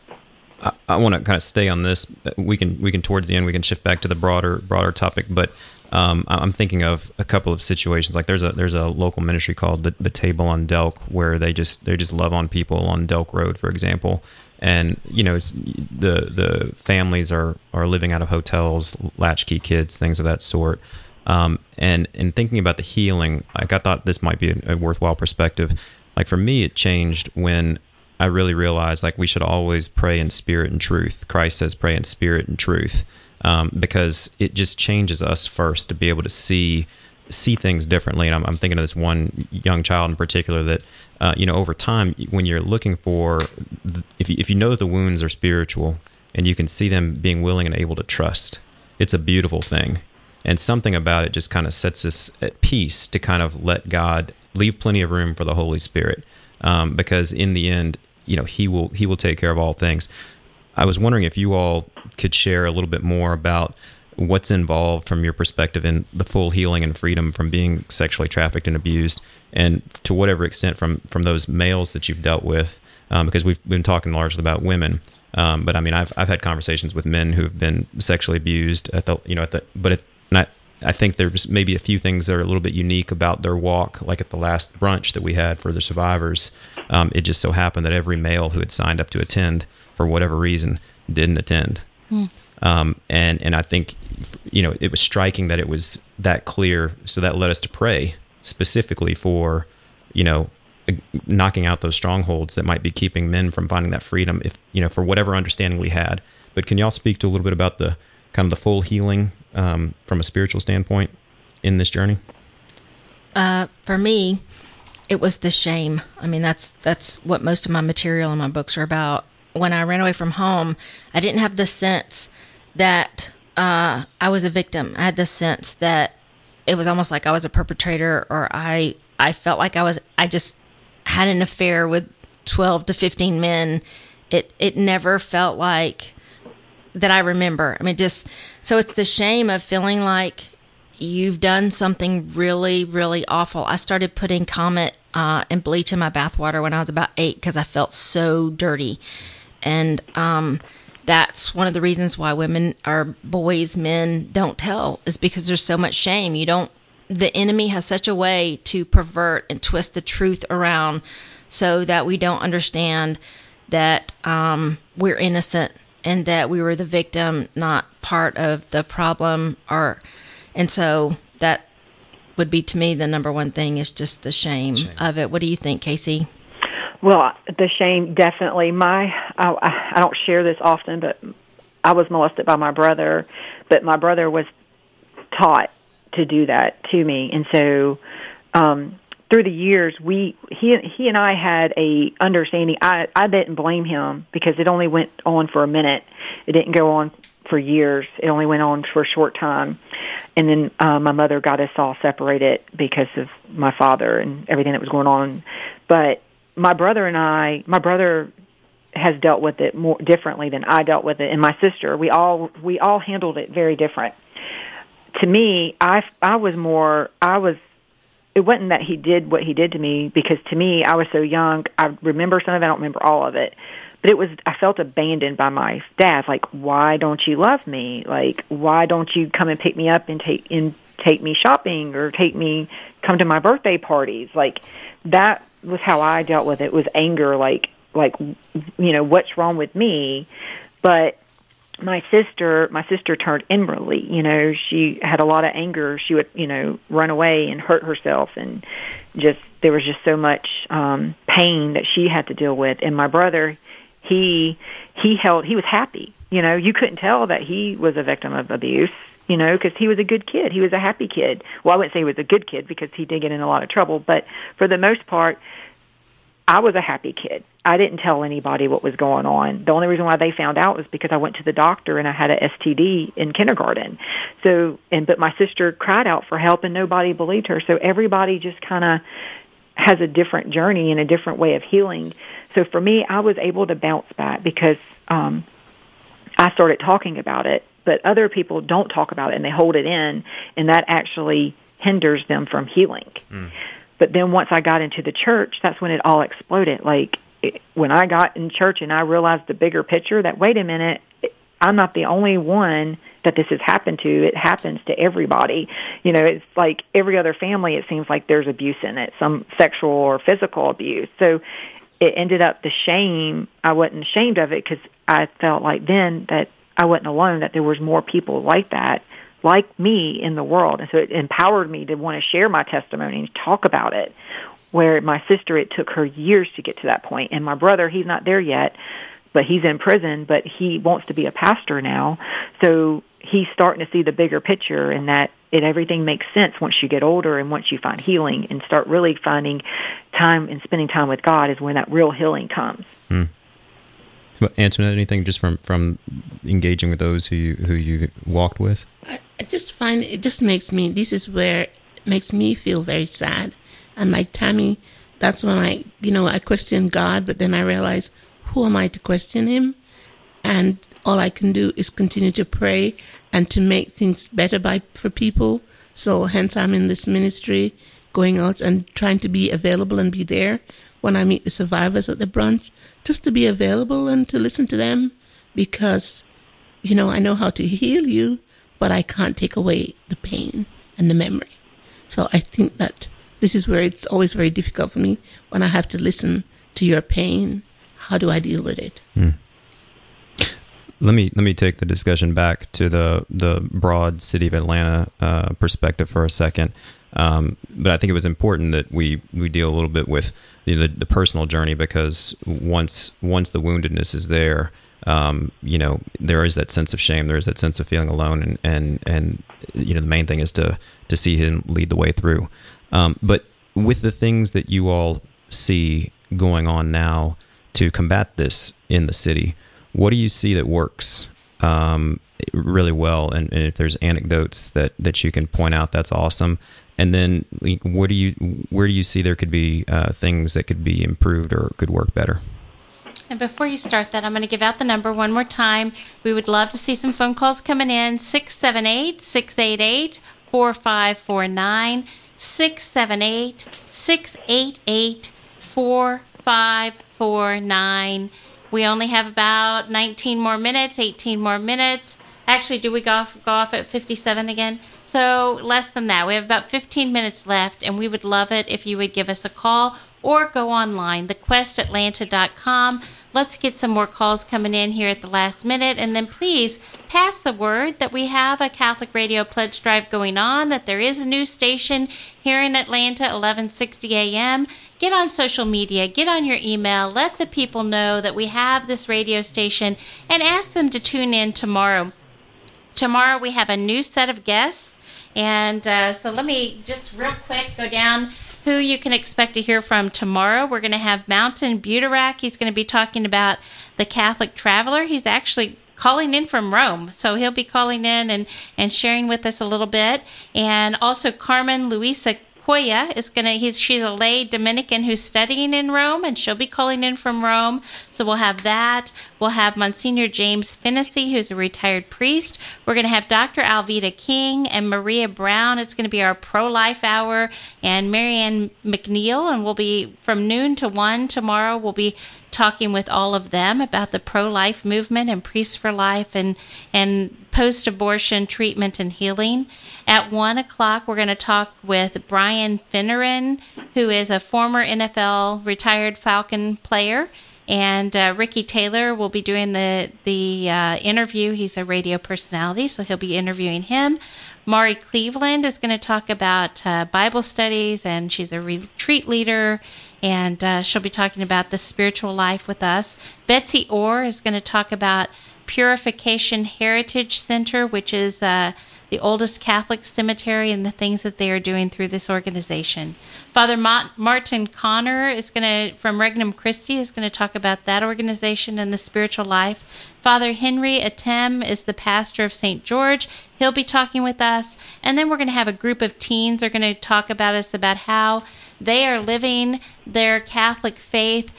I, I want to kind of stay on this. We can we can towards the end we can shift back to the broader broader topic, but um, I'm thinking of a couple of situations. Like there's a there's a local ministry called the, the Table on Delk where they just they just love on people on Delk Road, for example. And you know the the families are are living out of hotels, latchkey kids, things of that sort. Um, and in thinking about the healing, like I thought this might be a, a worthwhile perspective. Like for me, it changed when I really realized like we should always pray in spirit and truth. Christ says pray in spirit and truth um, because it just changes us first to be able to see see things differently. And I'm, I'm thinking of this one young child in particular that uh, you know over time when you're looking for if you, if you know that the wounds are spiritual and you can see them being willing and able to trust, it's a beautiful thing. And something about it just kind of sets us at peace to kind of let God leave plenty of room for the Holy Spirit. Um, because in the end, you know he will he will take care of all things. I was wondering if you all could share a little bit more about what's involved from your perspective in the full healing and freedom from being sexually trafficked and abused, and to whatever extent from from those males that you've dealt with, um, because we've been talking largely about women. Um, but I mean, I've I've had conversations with men who've been sexually abused at the you know at the but it, not I think there's maybe a few things that are a little bit unique about their walk. Like at the last brunch that we had for the survivors, um, it just so happened that every male who had signed up to attend, for whatever reason, didn't attend. Mm. Um, and and I think you know it was striking that it was that clear. So that led us to pray specifically for you know knocking out those strongholds that might be keeping men from finding that freedom. If you know for whatever understanding we had. But can y'all speak to a little bit about the kind of the full healing um, from a spiritual standpoint in this journey? Uh, for me, it was the shame. I mean, that's that's what most of my material in my books are about. When I ran away from home, I didn't have the sense that uh, I was a victim. I had the sense that it was almost like I was a perpetrator, or I I felt like I was. I just had an affair with twelve to fifteen men. It it never felt like that I remember. I mean, just so it's the shame of feeling like you've done something really, really awful. I started putting Comet uh, and bleach in my bathwater when I was about eight because I felt so dirty, and um, that's one of the reasons why women or boys, men don't tell is because there's so much shame. You don't. The enemy has such a way to pervert and twist the truth around so that we don't understand that um, we're innocent and that we were the victim, not part of the problem. Or, and so that would be to me the number one thing is just the shame, shame. of it. What do you think, Casey? Well, the shame definitely. My I, I don't share this often, but I was molested by my brother, but my brother was taught to do that to me, and so um through the years we he he and I had a understanding. I I didn't blame him because it only went on for a minute. It didn't go on for years. It only went on for a short time. And then uh, my mother got us all separated because of my father and everything that was going on. But my brother and I my brother has dealt with it more differently than I dealt with it. And my sister we all we all handled it very different. To me I I was more I was it wasn't that he did what he did to me because to me I was so young. I remember some of it. I don't remember all of it, but it was I felt abandoned by my dad. Like, why don't you love me? Like, why don't you come and pick me up and take and take me shopping or take me come to my birthday parties? Like, that was how I dealt with it. Was anger. Like, like you know, what's wrong with me? But my sister my sister turned inwardly you know she had a lot of anger. She would you know run away and hurt herself and just there was just so much um pain that she had to deal with. And my brother he he held he was happy you know. You couldn't tell that he was a victim of abuse you know because he was a good kid. He was a happy kid. Well i wouldn't say he was a good kid because he did get in a lot of trouble but for the most part I was a happy kid. I didn't tell anybody what was going on. The only reason why they found out was because I went to the doctor and I had a STD in kindergarten. So, and but my sister cried out for help and nobody believed her. So everybody just kind of has a different journey and a different way of healing. So for me, I was able to bounce back because um I started talking about it, but other people don't talk about it and they hold it in and that actually hinders them from healing. Mm. But then once I got into the church, that's when it all exploded. Like it, when I got in church and I realized the bigger picture that wait a minute, I'm not the only one that this has happened to. It happens to everybody. You know, it's like every other family, it seems like there's abuse in it, some sexual or physical abuse. So it ended up the shame. I wasn't ashamed of it because I felt like then that I wasn't alone, that there was more people like that like me in the world. And so it empowered me to want to share my testimony and talk about it. Where my sister, it took her years to get to that point. And my brother, he's not there yet, but he's in prison, but he wants to be a pastor now. So he's starting to see the bigger picture and that it everything makes sense once you get older and once you find healing and start really finding time and spending time with God is when that real healing comes. Hmm. Antoinette, anything just from from engaging with those who you, who you walked with? I, just find it just makes me. This is where it makes me feel very sad. And like Tammy, that's when I, you know, I question God, but then I realize, who am I to question Him? And all I can do is continue to pray and to make things better by for people. So hence I'm in this ministry, going out and trying to be available and be there when I meet the survivors at the brunch just to be available and to listen to them because, you know, I know how to heal you, but I can't take away the pain and the memory. So I think that this is where it's always very difficult for me when I have to listen to your pain. How do I deal with it? Mm. Let me let me take the discussion back to the the broad city of Atlanta uh, perspective for a second. Um, but I think it was important that we we deal a little bit with you know, the, the personal journey because once once the woundedness is there, um, you know, there is that sense of shame. There is that sense of feeling alone, and and and you know, the main thing is to to see him lead the way through. Um, but with the things that you all see going on now to combat this in the city, what do you see that works um, really well? And, and, if there's anecdotes that, that you can point out, that's awesome. And then, what do you where do you see there could be uh, things that could be improved or could work better? And before you start that, I'm going to give out the number one more time. We would love to see some phone calls coming in 678 688 4549. 678 688 4549. We only have about 19 more minutes, 18 more minutes. Actually, do we go off, go off at 57 again? So less than that. We have about 15 minutes left, and we would love it if you would give us a call or go online, thequestatlanta.com. Let's get some more calls coming in here at the last minute. And then please pass the word that we have a Catholic Radio Pledge Drive going on, that there is a new station here in Atlanta, 1160 a.m. Get on social media, get on your email, let the people know that we have this radio station, and ask them to tune in tomorrow. Tomorrow we have a new set of guests. And uh, so let me just real quick go down who you can expect to hear from tomorrow. We're going to have Mountain Butorac. He's going to be talking about the Catholic traveler. He's actually calling in from Rome. So he'll be calling in and, and sharing with us a little bit. And also Carmen Luisa Hoya is gonna he's she's a lay Dominican who's studying in Rome and she'll be calling in from Rome. So we'll have that. We'll have Monsignor James Finnessy, who's a retired priest. We're gonna have Dr. Alveda King and Maria Brown. It's gonna be our pro-life hour and Marianne McNeil, and we'll be from noon to one tomorrow. We'll be talking with all of them about the pro-life movement and priests for life and and post-abortion treatment and healing. At one o'clock, we're going to talk with Brian Finneran, who is a former NFL retired Falcon player. And uh, Ricky Taylor will be doing the the uh, interview. He's a radio personality, so he'll be interviewing him. Mari Cleveland is going to talk about uh, Bible studies, and she's a retreat leader and uh, she'll be talking about the spiritual life with us. Betsy Orr is going to talk about Purification Heritage Center, which is uh, the oldest Catholic cemetery, and the things that they are doing through this organization. Father Ma- Martin Connor is going to, from Regnum Christi, is going to talk about that organization and the spiritual life. Father Henry Atem is the pastor of St. George. He'll be talking with us. And then we're going to have a group of teens are going to talk about us about how they are living their Catholic faith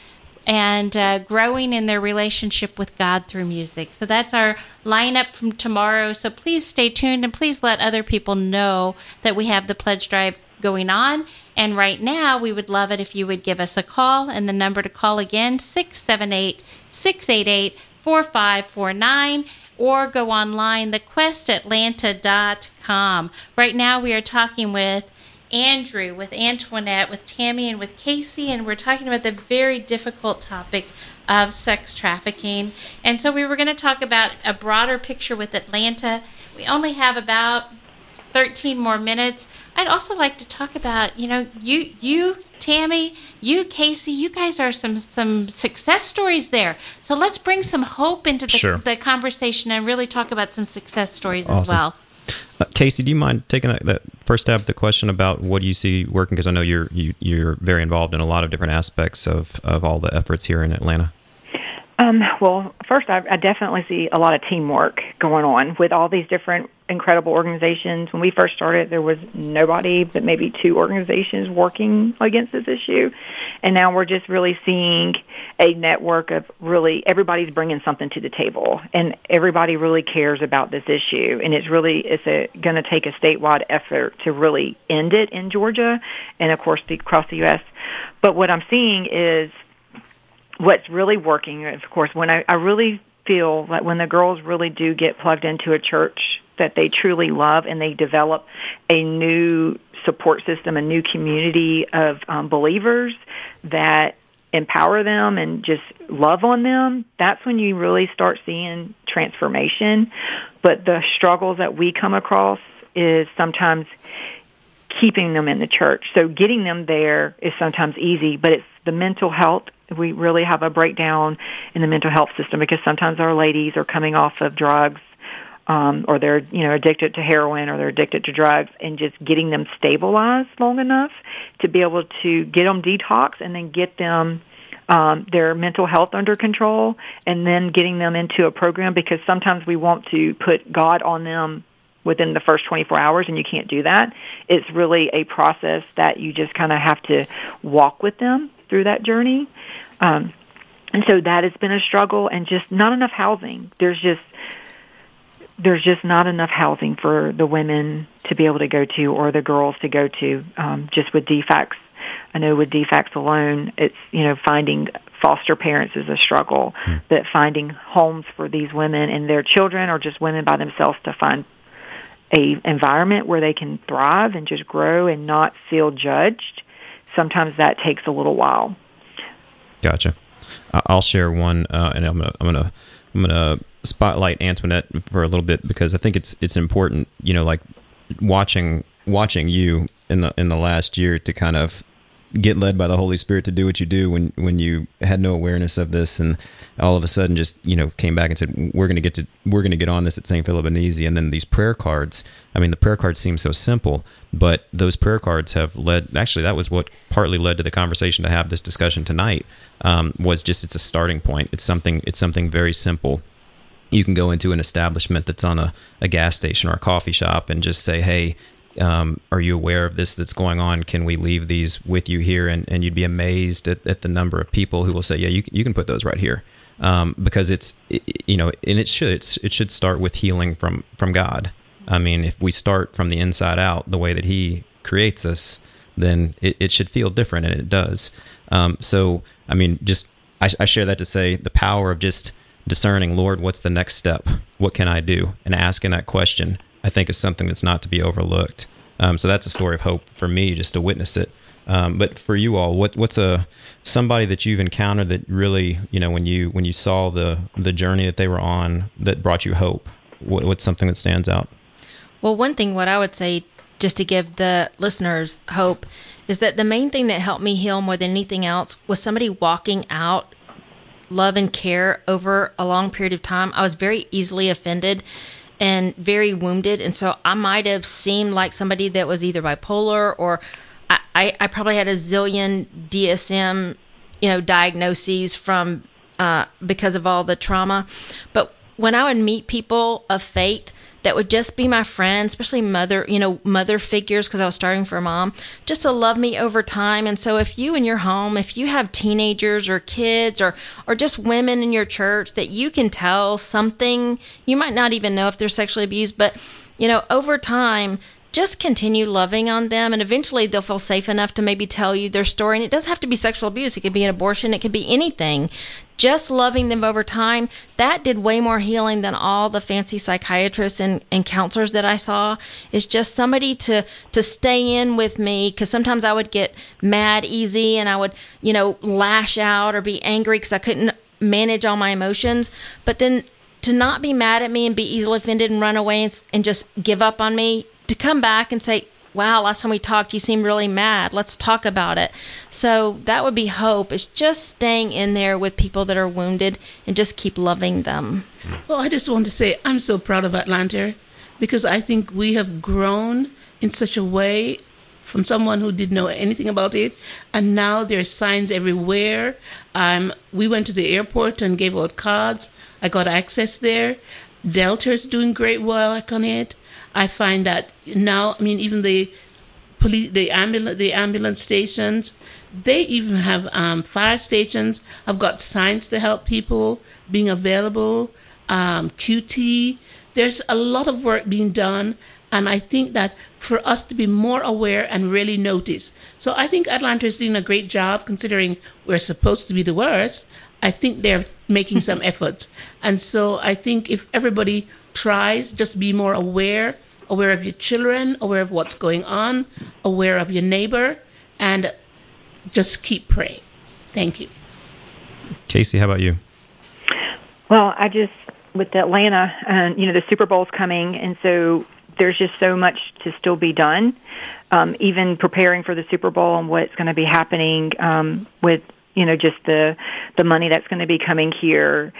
and uh, growing in their relationship with God through music. So that's our lineup from tomorrow. So please stay tuned and please let other people know that we have the pledge drive going on. And right now, we would love it if you would give us a call. And the number to call again, 678 688 4549 or go online, thequestatlanta.com. Right now, we are talking with Andrew, with Antoinette, with Tammy, and with Casey, and we're talking about the very difficult topic of sex trafficking. And so we were going to talk about a broader picture with Atlanta. We only have about 13 more minutes. I'd also like to talk about, you know, you you Tammy, you Casey, you guys are some some success stories there. So let's bring some hope into the, sure. the conversation and really talk about some success stories awesome. as well. Uh, Casey, do you mind taking that, that, first stab at the question about what do you see working? Because I know you're you, are you are very involved in a lot of different aspects of, of all the efforts here in Atlanta. Um, well, first, I, I definitely see a lot of teamwork going on with all these different incredible organizations. When we first started, there was nobody but maybe two organizations working against this issue. And now we're just really seeing a network of really everybody's bringing something to the table and everybody really cares about this issue. And it's really, it's going to take a statewide effort to really end it in Georgia and of course across the U.S. But what I'm seeing is what's really working, is, of course, when I, I really feel like when the girls really do get plugged into a church that they truly love and they develop a new support system, a new community of um, believers that empower them and just love on them, that's when you really start seeing transformation. But the struggles that we come across is sometimes keeping them in the church. So getting them there is sometimes easy, but it's the mental health. We really have a breakdown in the mental health system because sometimes our ladies are coming off of drugs um, or they're you know addicted to heroin or they're addicted to drugs, and just getting them stabilized long enough to be able to get them detox and then get them um, their mental health under control, and then getting them into a program because sometimes we want to put God on them within the first 24 hours and you can't do that. It's really a process that you just kind of have to walk with them through that journey. Um, and so that has been a struggle and just not enough housing. There's just there's just not enough housing for the women to be able to go to or the girls to go to um, just with DFACS. I know with DFACS alone, it's, you know, finding foster parents is a struggle, mm. but finding homes for these women and their children or just women by themselves to find a environment where they can thrive and just grow and not feel judged, sometimes that takes a little while. Gotcha. I'll share one, uh, and I'm gonna, I'm gonna, I'm gonna spotlight Antoinette for a little bit because I think it's it's important, you know, like watching watching you in the in the last year to kind of get led by the Holy Spirit to do what you do when when you had no awareness of this and all of a sudden just you know came back and said we're going to get to we're going to get on this at St. Philip Benizi and then these prayer cards I mean the prayer cards seem so simple but those prayer cards have led actually that was what partly led to the conversation to have this discussion tonight um, was just it's a starting point it's something it's something very simple you can go into an establishment that's on a, a gas station or a coffee shop and just say, hey, um, are you aware of this that's going on? Can we leave these with you here? And, and you'd be amazed at, at the number of people who will say, yeah, you, you can put those right here. Um, because it's, you know, and it should, it's, it should start with healing from, from God. I mean, if we start from the inside out, the way that he creates us, then it, it should feel different and it does. Um, so, I mean, just, I, I share that to say the power of just, discerning, Lord, what's the next step? What can I do? And asking that question, I think, is something that's not to be overlooked. Um, so that's a story of hope for me, just to witness it. Um, but for you all, what what's a somebody that you've encountered that really, you know, when you when you saw the the journey that they were on that brought you hope? What, what's something that stands out? Well, one thing, what I would say, just to give the listeners hope, is that the main thing that helped me heal more than anything else was somebody walking out love and care over a long period of time, I was very easily offended and very wounded. And so I might have seemed like somebody that was either bipolar or I, I, I probably had a zillion DSM, you know, diagnoses from uh, because of all the trauma. But when I would meet people of faith, that would just be my friend, especially mother, you know, mother figures, because I was starting for a mom, just to love me over time. And so if you in your home, if you have teenagers or kids or, or just women in your church that you can tell something, you might not even know if they're sexually abused, but, you know, over time, just continue loving on them and eventually they'll feel safe enough to maybe tell you their story. And it doesn't have to be sexual abuse. It could be an abortion. It could be anything. Just loving them over time. That did way more healing than all the fancy psychiatrists and, and counselors that i saw. Is just somebody to to stay in with me because sometimes i would get mad easy and i would you know lash out or be angry because i couldn't manage all my emotions. But then to not be mad at me and be easily offended and run away and, and just give up on me to come back and say, wow, last time we talked, you seemed really mad. Let's talk about it. So that would be hope, is just staying in there with people that are wounded and just keep loving them. Well, I just want to say I'm so proud of Atlanta because I think we have grown in such a way from someone who didn't know anything about it, and now there are signs everywhere. Um, we went to the airport and gave out cards. I got access there. Delta is doing great work on it. I find that now, I mean, even the police, the ambulance, the ambulance stations, they even have um, fire stations. Have got signs to help people being available. Um, QT. There's a lot of work being done, and I think that for us to be more aware and really notice. So I think Atlanta is doing a great job considering we're supposed to be the worst. I think they're making some efforts. And so I think if everybody tries, just be more aware, aware of your children, aware of what's going on, aware of your neighbor, and just keep praying. Thank you. Casey, how about you? Well, I just with Atlanta, and you know the Super Bowl's coming, and so there's just so much to still be done. Um, even preparing for the Super Bowl and what's going to be happening um, with you know just the the money that's going to be coming here.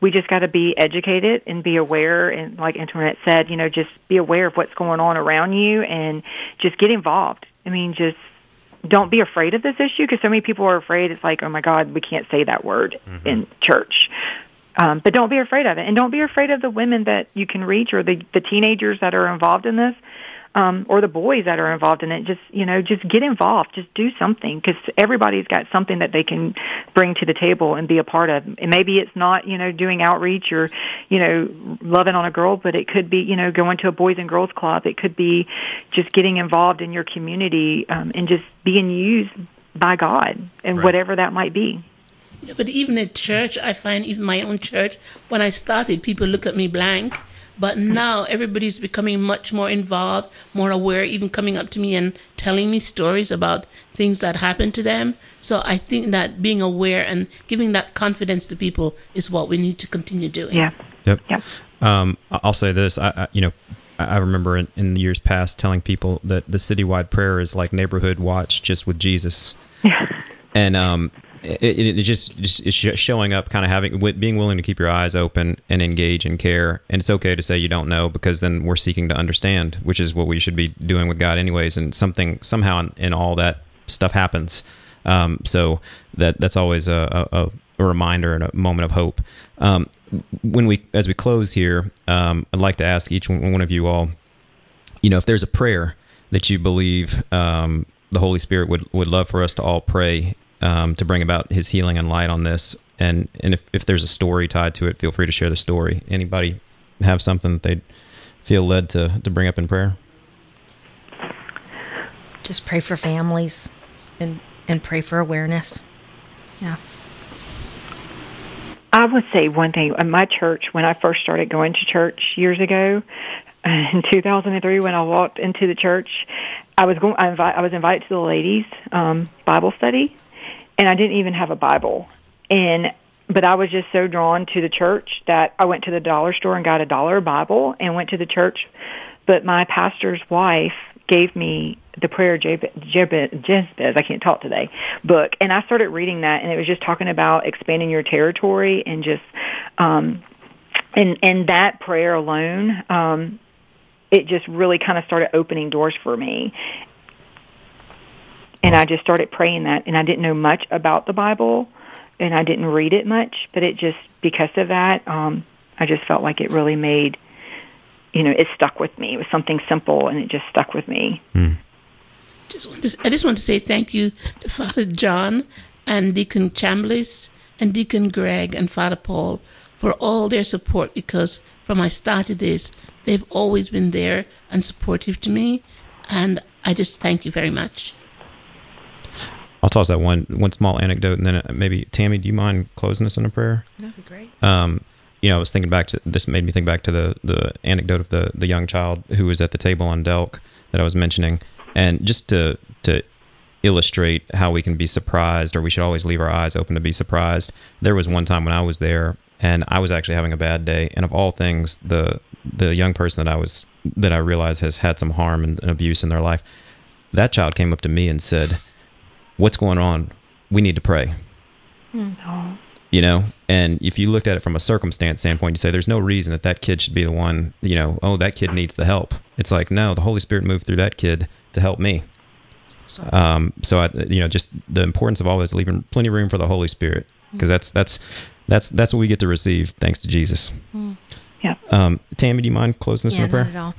We just got to be educated and be aware, and like Antoinette said, you know, just be aware of what's going on around you and just get involved. I mean, just don't be afraid of this issue because so many people are afraid. It's like, oh my God, we can't say that word mm-hmm. in church. Um, but don't be afraid of it, and don't be afraid of the women that you can reach or the the teenagers that are involved in this um, or the boys that are involved in it. Just you know, just get involved. Just do something because everybody's got something that they can bring to the table and be a part of. And maybe it's not you know doing outreach or you know loving on a girl, but it could be you know going to a boys and girls club. It could be just getting involved in your community um, and just being used by God and right. whatever that might be. But even at church, I find even my own church, when I started, people look at me blank but now everybody's becoming much more involved, more aware, even coming up to me and telling me stories about things that happened to them. So I think that being aware and giving that confidence to people is what we need to continue doing. Yeah. Yep. Yep. Um, I'll say this. I, I you know, I remember in, in years past telling people that the citywide prayer is like neighborhood watch, just with Jesus. Yeah. And um, it, it, it just, just it's showing up, kind of having being willing to keep your eyes open and engage and care. And it's okay to say you don't know because then we're seeking to understand, which is what we should be doing with God, anyways. And something somehow in, in all that stuff happens. Um, so that that's always a, a, a, reminder and a moment of hope. Um, when we as we close here, um, I'd like to ask each one of you all, you know, if there's a prayer that you believe um, the Holy Spirit would would love for us to all pray um, to bring about his healing and light on this. And and if, if there's a story tied to it, feel free to share the story. Anybody have something that they feel led to, to bring up in prayer? Just pray for families and, and pray for awareness. Yeah. I would say one thing. In my church, when I first started going to church years ago, in 2003, when I walked into the church, I was going. I, invite, I was invited to the ladies' um, Bible study, and I didn't even have a Bible. And but I was just so drawn to the church that I went to the dollar store and got a dollar Bible and went to the church. But my pastor's wife gave me the prayer Jabez, I can't talk today, book. And I started reading that and it was just talking about expanding your territory and just, um, and, and that prayer alone, um, it just really kind of started opening doors for me and I just started praying that and I didn't know much about the Bible and I didn't read it much, but it just because of that, um I just felt like it really made you know, it stuck with me. It was something simple and it just stuck with me. Mm. Just want to, I just want to say thank you to Father John and Deacon Chambliss and Deacon Greg and Father Paul for all their support because from I started this, they've always been there and supportive to me. And I just thank you very much. I'll toss that one one small anecdote, and then uh, maybe Tammy, do you mind closing us in a prayer? That'd be great. Um, you know, I was thinking back to this. Made me think back to the the anecdote of the the young child who was at the table on Delk that I was mentioning, and just to to illustrate how we can be surprised, or we should always leave our eyes open to be surprised. There was one time when I was there, and I was actually having a bad day, and of all things, the the young person that I was that I realized has had some harm and, and abuse in their life, that child came up to me and said what's going on? We need to pray. Mm-hmm. You know, and if you looked at it from a circumstance standpoint, you say there's no reason that that kid should be the one. You know, oh, that kid needs the help. It's like no, the Holy Spirit moved through that kid to help me. Um, so I, you know, just the importance of always leaving plenty of room for the Holy Spirit because that's that's that's that's what we get to receive thanks to Jesus. Mm. Yeah. Um, Tammy, do you mind closing this yeah, in a prayer?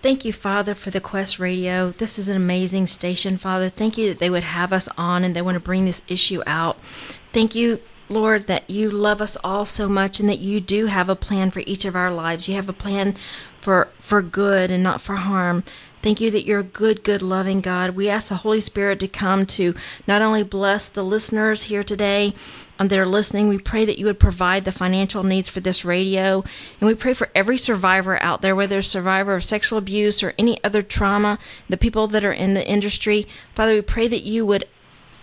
Thank you, Father, for the Quest Radio. This is an amazing station, Father. Thank you that they would have us on and they want to bring this issue out. Thank you Lord, that you love us all so much and that you do have a plan for each of our lives. You have a plan for for good and not for harm. Thank you that you're a good, good, loving God. We ask the Holy Spirit to come to not only bless the listeners here today um, that are listening, we pray that you would provide the financial needs for this radio. And we pray for every survivor out there, whether a survivor of sexual abuse or any other trauma, the people that are in the industry. Father, we pray that you would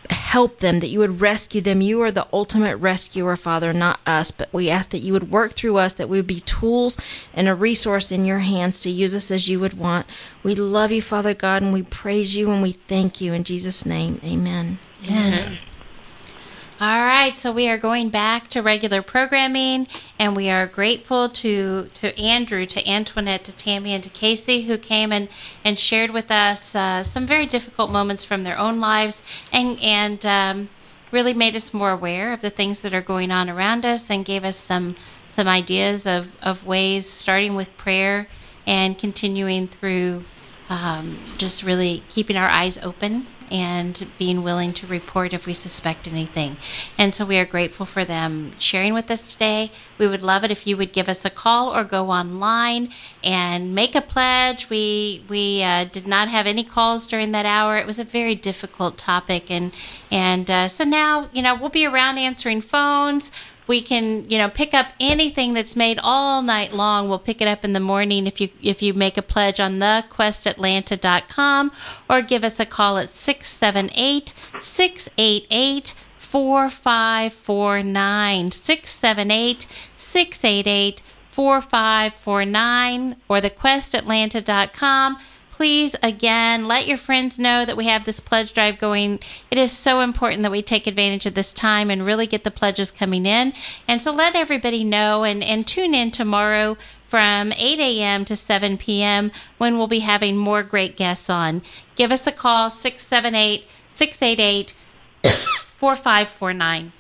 help them, that you would rescue them. You are the ultimate rescuer, Father, not us. But we ask that you would work through us, that we would be tools and a resource in your hands to use us as you would want. We love you, Father God, and we praise you and we thank you. In Jesus' name, amen. Amen. All right, so we are going back to regular programming, and we are grateful to to Andrew, to Antoinette, to Tammy, and to Casey who came and, and shared with us uh, some very difficult moments from their own lives, and and um, really made us more aware of the things that are going on around us, and gave us some some ideas of of ways, starting with prayer and continuing through um, just really keeping our eyes open and being willing to report if we suspect anything. And so we are grateful for them sharing with us today. We would love it if you would give us a call or go online and make a pledge. We we uh, did not have any calls during that hour. It was a very difficult topic, and and uh, so now you know we'll be around answering phones we can you know pick up anything that's made all night long. We'll pick it up in the morning if you if you make a pledge on thequestatlanta.com or give us a call at 678 688 4549 678 688 4549 or thequestatlanta.com please again let your friends know that we have this pledge drive going it is so important that we take advantage of this time and really get the pledges coming in and so let everybody know and, and tune in tomorrow from 8 a.m. to 7 p.m. when we'll be having more great guests on give us a call 678 688 4549